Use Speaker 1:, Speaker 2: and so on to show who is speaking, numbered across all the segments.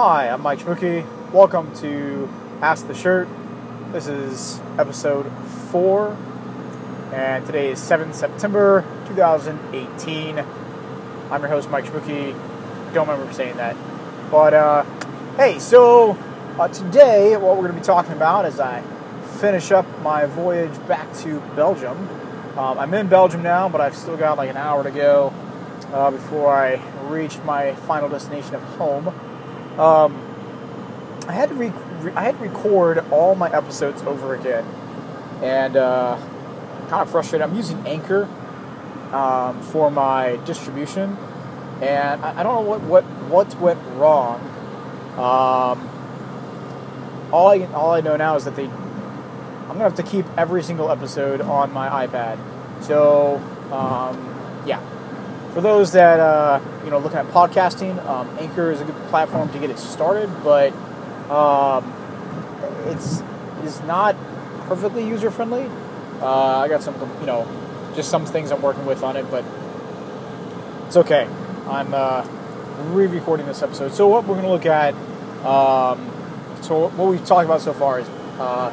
Speaker 1: Hi, I'm Mike Schmucki. Welcome to Ask the Shirt. This is episode 4, and today is 7th September 2018. I'm your host, Mike Schmucki. Don't remember saying that. But, uh, hey, so uh, today what we're going to be talking about as I finish up my voyage back to Belgium. Um, I'm in Belgium now, but I've still got like an hour to go uh, before I reach my final destination of home. Um, I had to re- re- I had to record all my episodes over again, and uh, kind of frustrated. I'm using Anchor um, for my distribution, and I, I, don't know what what what went wrong. Um, all I all I know now is that they I'm gonna have to keep every single episode on my iPad. So um, yeah, for those that uh, you know looking at podcasting, um, Anchor is a good platform to get it started, but um, it's it's not perfectly user friendly. Uh, I got some you know just some things I'm working with on it, but it's okay. I'm uh, re-recording this episode. So what we're going to look at, um, so what we've talked about so far is uh,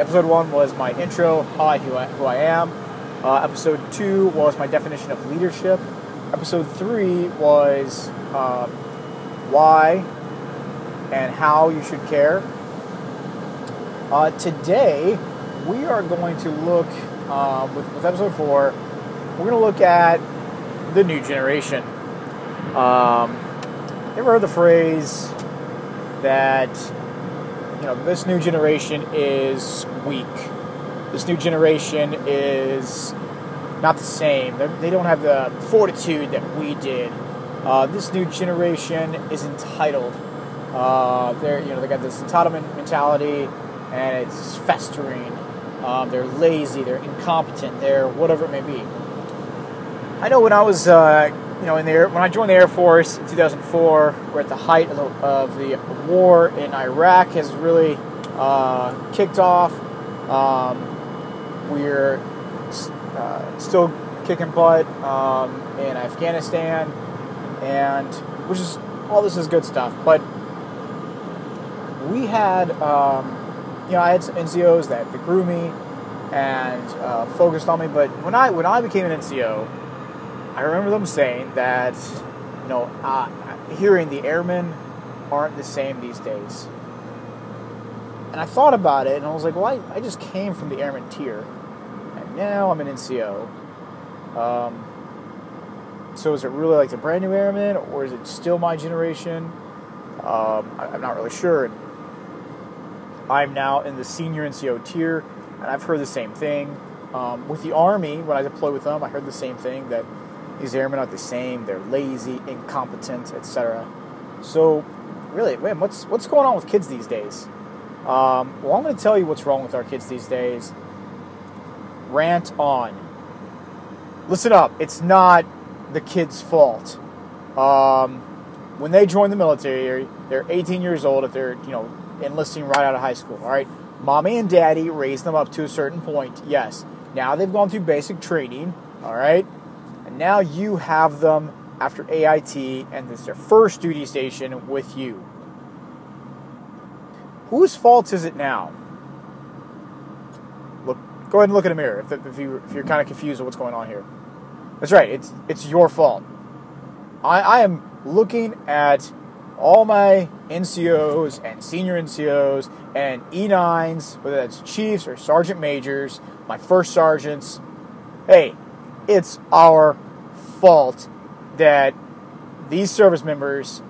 Speaker 1: episode one was my intro, hi, who I, who I am. Uh, episode two was my definition of leadership. Episode three was um, why and how you should care. Uh, today, we are going to look, uh, with, with, episode four, we're going to look at the new generation. Um, ever heard the phrase that, you know, this new generation is weak? This new generation is not the same. They're, they do not have the fortitude that we did. Uh, this new generation is entitled. Uh, they're you know they got this entitlement mentality, and it's festering. Um, they're lazy. They're incompetent. They're whatever it may be. I know when I was uh, you know in the air, when I joined the Air Force in 2004, we're at the height of the, of the war in Iraq has really uh, kicked off. Um, we're uh, still kicking butt um, in Afghanistan, and which is all this is good stuff. But we had, um, you know, I had some NCOs that, grew me and uh, focused on me. But when I when I became an NCO, I remember them saying that, you know, uh, hearing the airmen aren't the same these days. And I thought about it, and I was like, well, I, I just came from the airman tier now I'm an NCO. Um, so is it really like the brand new airman, or is it still my generation? Um, I, am not really sure. I'm now in the senior NCO tier, and I've heard the same thing. Um, with the Army, when I deployed with them, I heard the same thing that these airmen are the same. They're lazy, incompetent, etc. So, really, man, what's what's going on with kids these days? Um, well, I'm going to tell you what's wrong with our kids these days rant on. Listen up, it's not the kid's fault. Um, when they join the military, they're 18 years old if they're, you know, enlisting right out of high school, all right? Mommy and daddy raised them up to a certain point, yes. Now they've gone through basic training, all right? And now you have them after AIT, and it's their first duty station with you. Whose fault is it now? Go ahead and look in a mirror if, if, you, if you're kind of confused with what's going on here. That's right, it's, it's your fault. I, I am looking at all my NCOs and senior NCOs and E9s, whether that's chiefs or sergeant majors, my first sergeants. Hey, it's our fault that these service members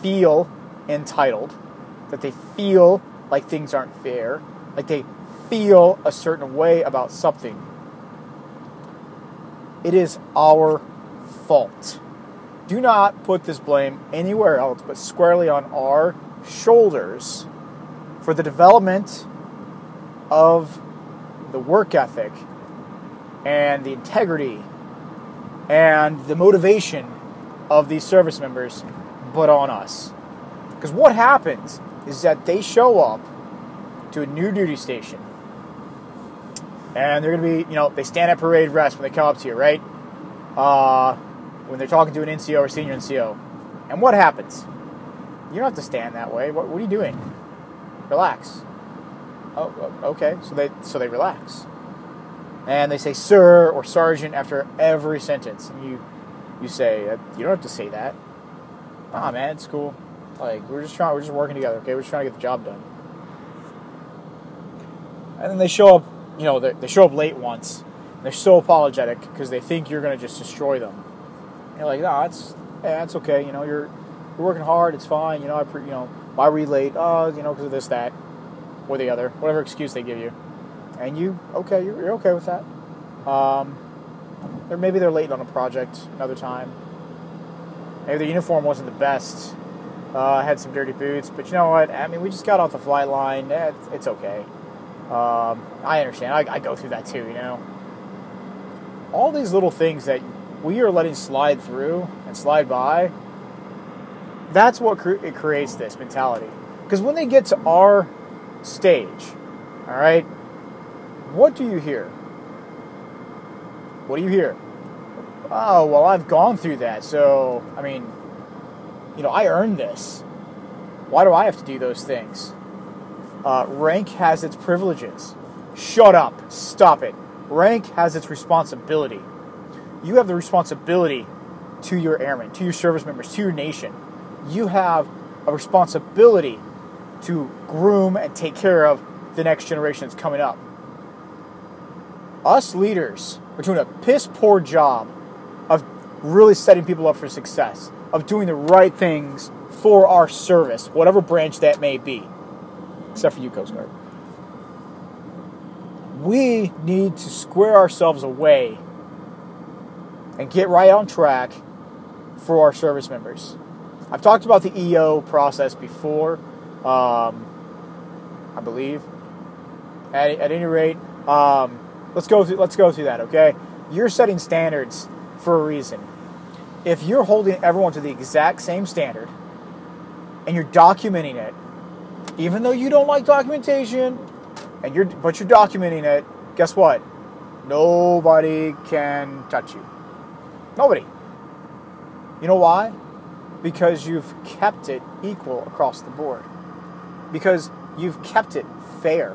Speaker 1: feel entitled, that they feel like things aren't fair, like they feel a certain way about something. It is our fault. Do not put this blame anywhere else but squarely on our shoulders for the development of the work ethic and the integrity and the motivation of these service members, but on us. Because what happens is that they show up to a new duty station and they're going to be, you know, they stand at parade rest when they come up to you, right? Uh, when they're talking to an NCO or senior NCO. And what happens? You don't have to stand that way. What, what are you doing? Relax. Oh, okay. So they so they relax, and they say sir or sergeant after every sentence, and you you say you don't have to say that. Ah, man, it's cool. Like we're just trying, we're just working together. Okay, we're just trying to get the job done. And then they show up, you know, they, show up late once. They're so apologetic because they think you're going to just destroy them. And you're like, no, that's that's okay. You know, you're you're working hard. It's fine. You know, I pre- you know why were you late? Oh, you know, because of this, that, or the other, whatever excuse they give you. And you okay? You're, you're okay with that. Um, or maybe they're late on a project another time. Maybe the uniform wasn't the best. Uh, had some dirty boots, but you know what? I mean, we just got off the flight line. It's, it's okay. Um, I understand. I, I, go through that too, you know. All these little things that we are letting slide through and slide by, that's what cre- it creates this mentality. Because when they get to our stage, all right, what do you hear? What do you hear? Oh, well, I've gone through that, so, I mean, you know, I earned this. Why do I have to do those things? Uh, rank has its privileges. Shut up. Stop it. Rank has its responsibility. You have the responsibility to your airmen, to your service members, to your nation. You have a responsibility to groom and take care of the next generation that's coming up. Us leaders are doing a piss poor job of really setting people up for success of doing the right things for our service, whatever branch that may be, except for you, Coast Guard. We need to square ourselves away and get right on track for our service members. I've talked about the EO process before, um, I believe. At, at any rate, um, let's go through, let's go through that. Okay, you're setting standards for a reason if you're holding everyone to the exact same standard and you're documenting it, even though you don't like documentation, and you're but you're documenting it, guess what? Nobody can touch you. Nobody. You know why? Because you've kept it equal across the board. Because you've kept it fair.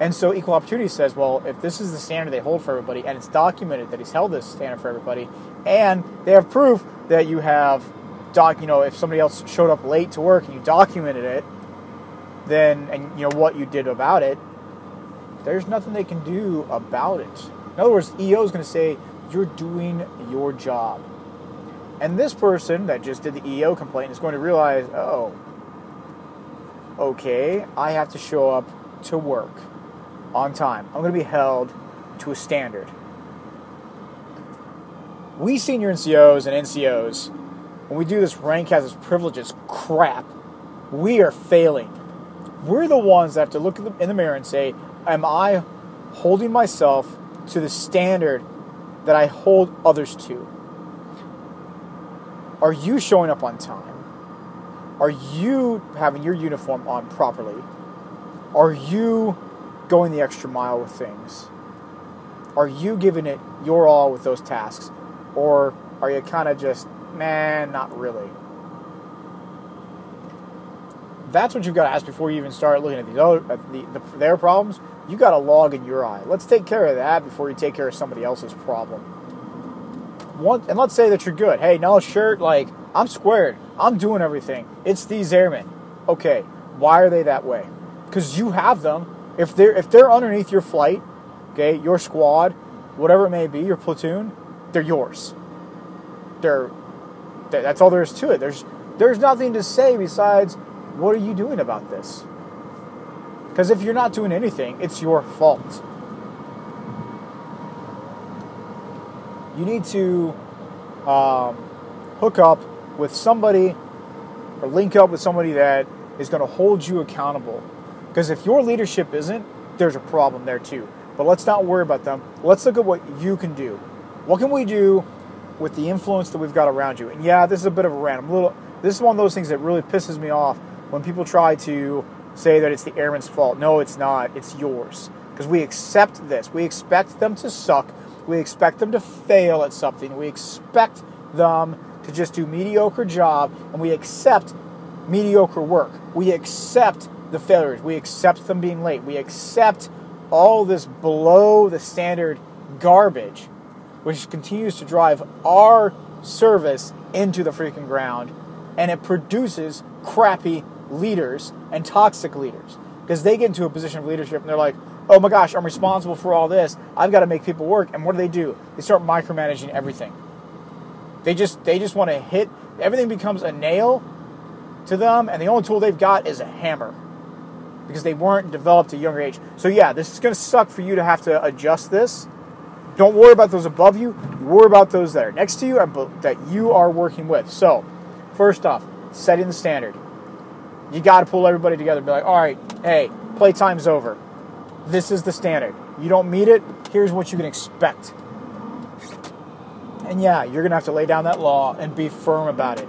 Speaker 1: And so Equal Opportunity says, well, if this is the standard they hold for everybody, and it's documented that he's held this standard for everybody, and they have proof that you have doc, you know, if somebody else showed up late to work and you documented it, then and you know what you did about it, there's nothing they can do about it. In other words, EO is going to say you're doing your job. And this person that just did the EO complaint is going to realize, oh, okay, I have to show up to work on time. I'm going to be held to a standard. We senior NCOs and NCOs, when we do this rank has its privileges crap, we are failing. We're the ones that have to look in the mirror and say, Am I holding myself to the standard that I hold others to? Are you showing up on time? Are you having your uniform on properly? Are you going the extra mile with things? Are you giving it your all with those tasks? Or are you kind of just, man, not really? That's what you've got to ask before you even start looking at these other at the, the, their problems. You got a log in your eye. Let's take care of that before you take care of somebody else's problem. One, and let's say that you're good. Hey, no shirt, like I'm squared. I'm doing everything. It's these airmen. Okay, why are they that way? Because you have them if they're if they're underneath your flight, okay, your squad, whatever it may be, your platoon, they're yours. They're that's all there is to it. There's there's nothing to say besides what are you doing about this? Because if you're not doing anything, it's your fault. You need to um, hook up with somebody or link up with somebody that is going to hold you accountable because if your leadership isn't, there's a problem there too. But let's not worry about them. Let's look at what you can do. What can we do with the influence that we've got around you? And yeah, this is a bit of a random little. This is one of those things that really pisses me off when people try to say that it's the airman's fault. No, it's not. It's yours. Because we accept this. We expect them to suck. We expect them to fail at something. We expect them to just do mediocre job, and we accept mediocre work. We accept the failures. We accept them being late. We accept all this below the standard garbage, which continues to drive our service into the freaking ground. And it produces crappy leaders and toxic leaders because they get into a position of leadership and they're like, oh my gosh, I'm responsible for all this. I've got to make people work. And what do they do? They start micromanaging everything. They just they just want to hit everything becomes a nail to them, and the only tool they've got is a hammer because they weren't developed at a younger age. So yeah, this is going to suck for you to have to adjust this. Don't worry about those above you. Worry about those that are next to you and that you are working with. So, first off, setting the standard. You got to pull everybody together. Be like, all right, hey, playtime's over. This is the standard. You don't meet it. Here's what you can expect. And yeah, you're going to have to lay down that law and be firm about it.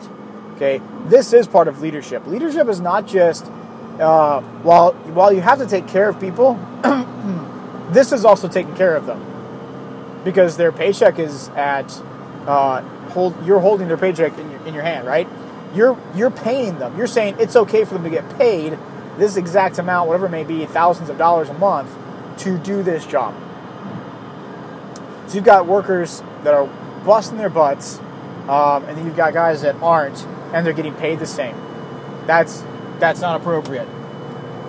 Speaker 1: Okay, this is part of leadership. Leadership is not just uh, while while you have to take care of people, this is also taking care of them because their paycheck is at uh, hold. You're holding their paycheck in your, in your hand, right? You're you're paying them. You're saying it's okay for them to get paid this exact amount, whatever it may be, thousands of dollars a month, to do this job. So you've got workers that are busting their butts, um, and then you've got guys that aren't, and they're getting paid the same. That's that's not appropriate.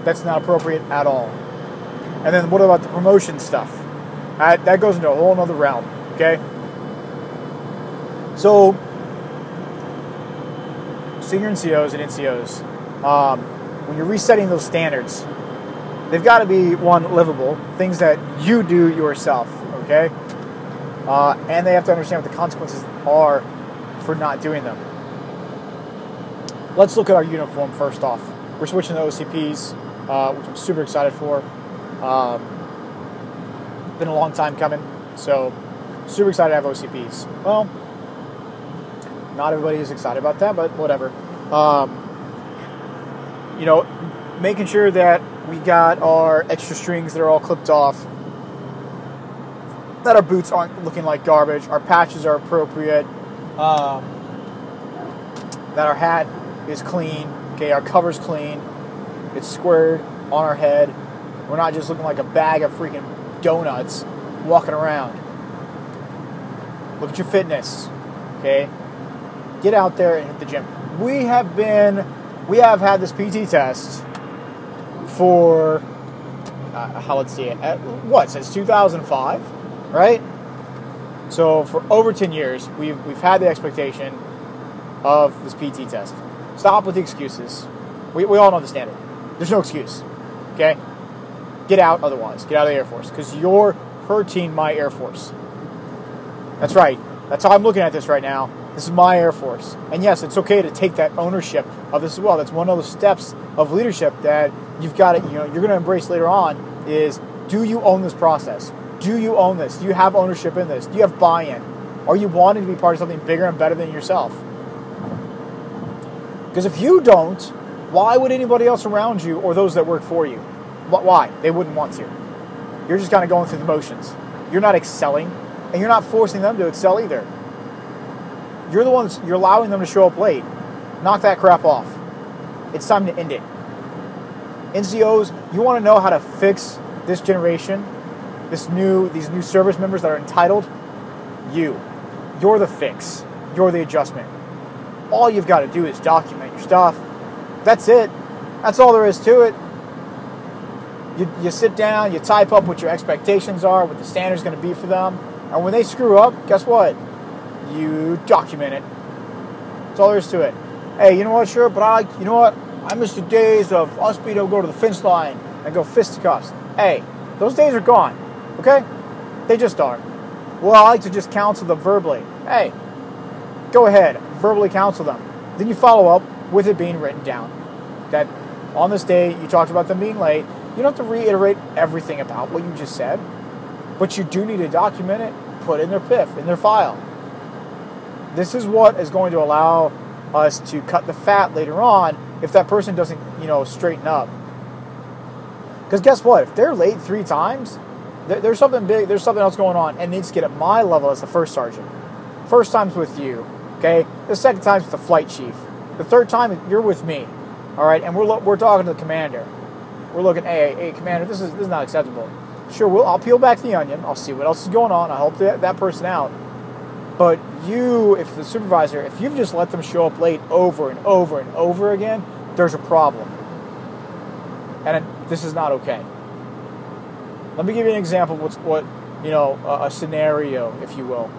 Speaker 1: That's not appropriate at all. And then what about the promotion stuff? That, that goes into a whole other realm. Okay. So senior NCOs and NCOs, um, when you're resetting those standards, they've got to be one livable things that you do yourself. Okay. Uh, and they have to understand what the consequences are for not doing them. Let's look at our uniform first off. We're switching to OCPs, uh, which I'm super excited for. Um, been a long time coming, so super excited to have OCPs. Well, not everybody is excited about that, but whatever. Um, you know, making sure that we got our extra strings that are all clipped off, that our boots aren't looking like garbage, our patches are appropriate, um, that our hat is clean, okay, our cover's clean, it's squared on our head. We're not just looking like a bag of freaking donuts walking around. Look at your fitness, okay? Get out there and hit the gym. We have been, we have had this PT test for, uh, how let's see at, what, since 2005? right? So for over 10 years, we've, we've had the expectation of this PT test. Stop with the excuses. We, we all know the standard. There's no excuse, okay? Get out otherwise. Get out of the Air Force because you're hurting my Air Force. That's right. That's how I'm looking at this right now. This is my Air Force. And yes, it's okay to take that ownership of this as well. That's one of the steps of leadership that you've got to, you know, you're going to embrace later on is do you own this process? Do you own this? Do you have ownership in this? Do you have buy in? Are you wanting to be part of something bigger and better than yourself? Because if you don't, why would anybody else around you or those that work for you? Why? They wouldn't want to. You're just kind of going through the motions. You're not excelling, and you're not forcing them to excel either. You're the ones, you're allowing them to show up late. Knock that crap off. It's time to end it. NCOs, you want to know how to fix this generation this new these new service members that are entitled, you. You're the fix. You're the adjustment. All you've got to do is document your stuff. That's it. That's all there is to it. You, you sit down, you type up what your expectations are, what the standard's going to be for them, and when they screw up, guess what? You document it. That's all there is to it. Hey, you know what, sure, but I like, you know what? I miss the days of us being able to go to the fence line and go fisticuffs. Hey, those days are gone. Okay? They just are. Well, I like to just counsel them verbally. Hey, go ahead, verbally counsel them. Then you follow up with it being written down. That on this day you talked about them being late. You don't have to reiterate everything about what you just said, but you do need to document it, put it in their PIF, in their file. This is what is going to allow us to cut the fat later on if that person doesn't, you know, straighten up. Because guess what? If they're late three times, there's something big, there's something else going on, and needs to get at my level as the first sergeant. First time's with you, okay? The second time's with the flight chief. The third time, you're with me, all right, and we're lo- we're talking to the commander. We're looking, hey, hey, commander, this is this is not acceptable. Sure, we'll, I'll peel back the onion. I'll see what else is going on. I'll help that, that person out. But you, if the supervisor, if you've just let them show up late over and over and over again, there's a problem. And it, this is not okay. Let me give you an example of what's, what, you know, a, a scenario, if you will.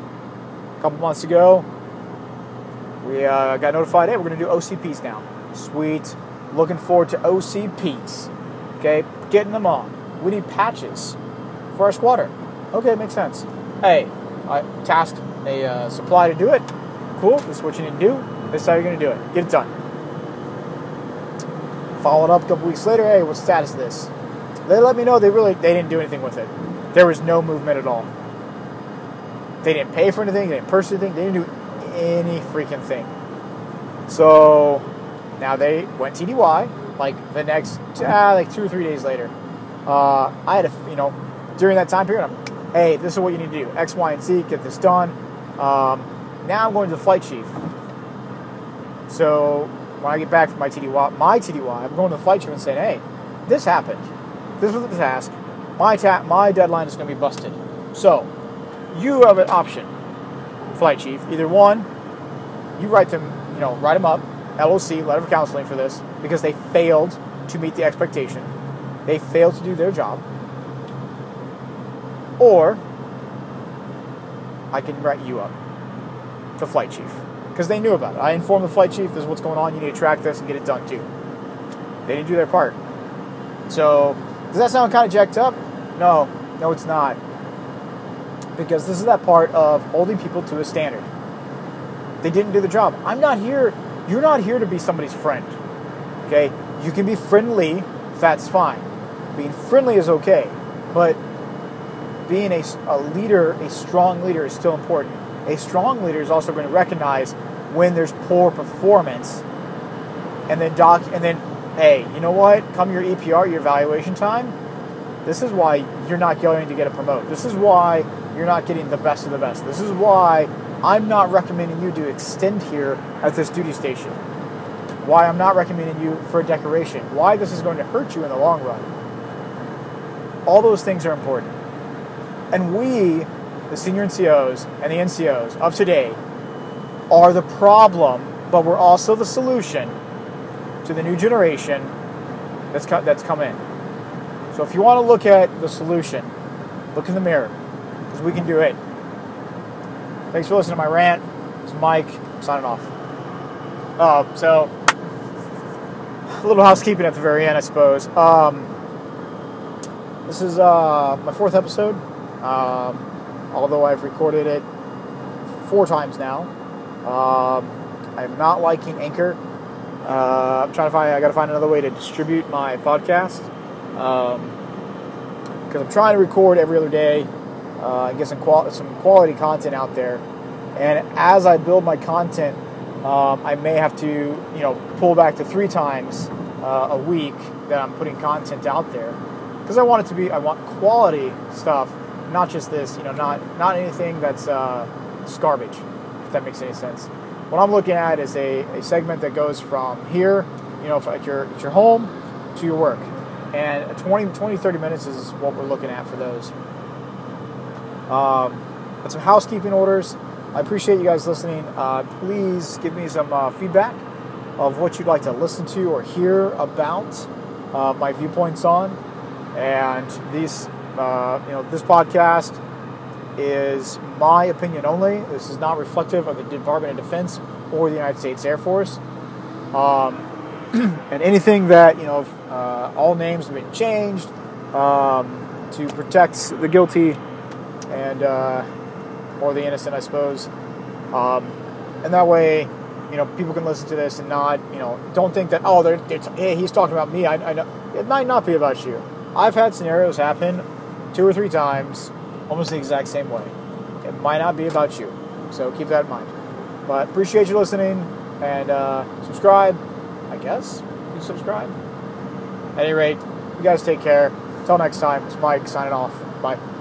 Speaker 1: A couple months ago, we uh, got notified, hey, we're going to do OCPs now. Sweet. Looking forward to OCPs. Okay, getting them on. We need patches for our squadron. Okay, makes sense. Hey, I tasked a uh, supply to do it. Cool, this is what you need to do. This is how you're going to do it. Get it done. Followed up a couple weeks later, hey, what's status of this? They let me know they really they didn't do anything with it. There was no movement at all. They didn't pay for anything, they didn't purchase anything, they didn't do any freaking thing. So now they went TDY like the next ah, like two or three days later. Uh, I had a you know during that time period, I'm, hey, this is what you need to do X, Y, and Z, get this done. Um, now I'm going to the flight chief. So when I get back from my TDY, my TDY, I'm going to the flight chief and saying, hey, this happened. This was the task. My ta- my deadline is going to be busted. So you have an option, flight chief. Either one, you write them, you know, write them up, LOC, letter of counseling for this, because they failed to meet the expectation. They failed to do their job. Or I can write you up, the flight chief, because they knew about it. I informed the flight chief, this is what's going on, you need to track this and get it done too. They didn't do their part. So, does that sound kind of jacked up? No, no, it's not. Because this is that part of holding people to a standard. They didn't do the job. I'm not here, you're not here to be somebody's friend. Okay? You can be friendly, that's fine. Being friendly is okay. But being a, a leader, a strong leader, is still important. A strong leader is also going to recognize when there's poor performance, and then doc, and then, hey, you know what? Come your EPR, your evaluation time. This is why you're not going to get a promote. This is why you're not getting the best of the best. This is why I'm not recommending you to extend here at this duty station. Why I'm not recommending you for a decoration. Why this is going to hurt you in the long run. All those things are important. And we, the senior NCOs and the NCOs of today, are the problem, but we're also the solution to the new generation that's, co- that's come in. So if you want to look at the solution, look in the mirror, because we can do it. Thanks for listening to my rant. It's Mike signing off. Uh, so, a little housekeeping at the very end, I suppose. Um, this is uh, my fourth episode. Um, although I've recorded it four times now. Um, I'm not liking Anchor. Uh, I'm trying to find. I got to find another way to distribute my podcast because um, I'm trying to record every other day uh, and get some some quality content out there. And as I build my content, um, I may have to you know pull back to three times uh, a week that I'm putting content out there because I want it to be. I want quality stuff not just this, you know, not not anything that's uh, garbage, if that makes any sense. What I'm looking at is a, a segment that goes from here, you know, at your at your home to your work, and 20, 20 30 minutes is what we're looking at for those. Um, but some housekeeping orders. I appreciate you guys listening. Uh, please give me some uh, feedback of what you'd like to listen to or hear about uh, my viewpoints on, and these uh, you know, this podcast is my opinion only. This is not reflective of the Department of Defense or the United States Air Force. Um, and anything that, you know, uh, all names have been changed um, to protect the guilty and, uh, or the innocent, I suppose. Um, and that way, you know, people can listen to this and not, you know, don't think that, oh, they're, they're hey, he's talking about me. I, I know. It might not be about you. I've had scenarios happen two or three times, almost the exact same way. It might not be about you, so keep that in mind. But appreciate you listening and uh, subscribe. I guess you subscribe. At any rate, you guys take care. Until next time, it's Mike signing off. Bye.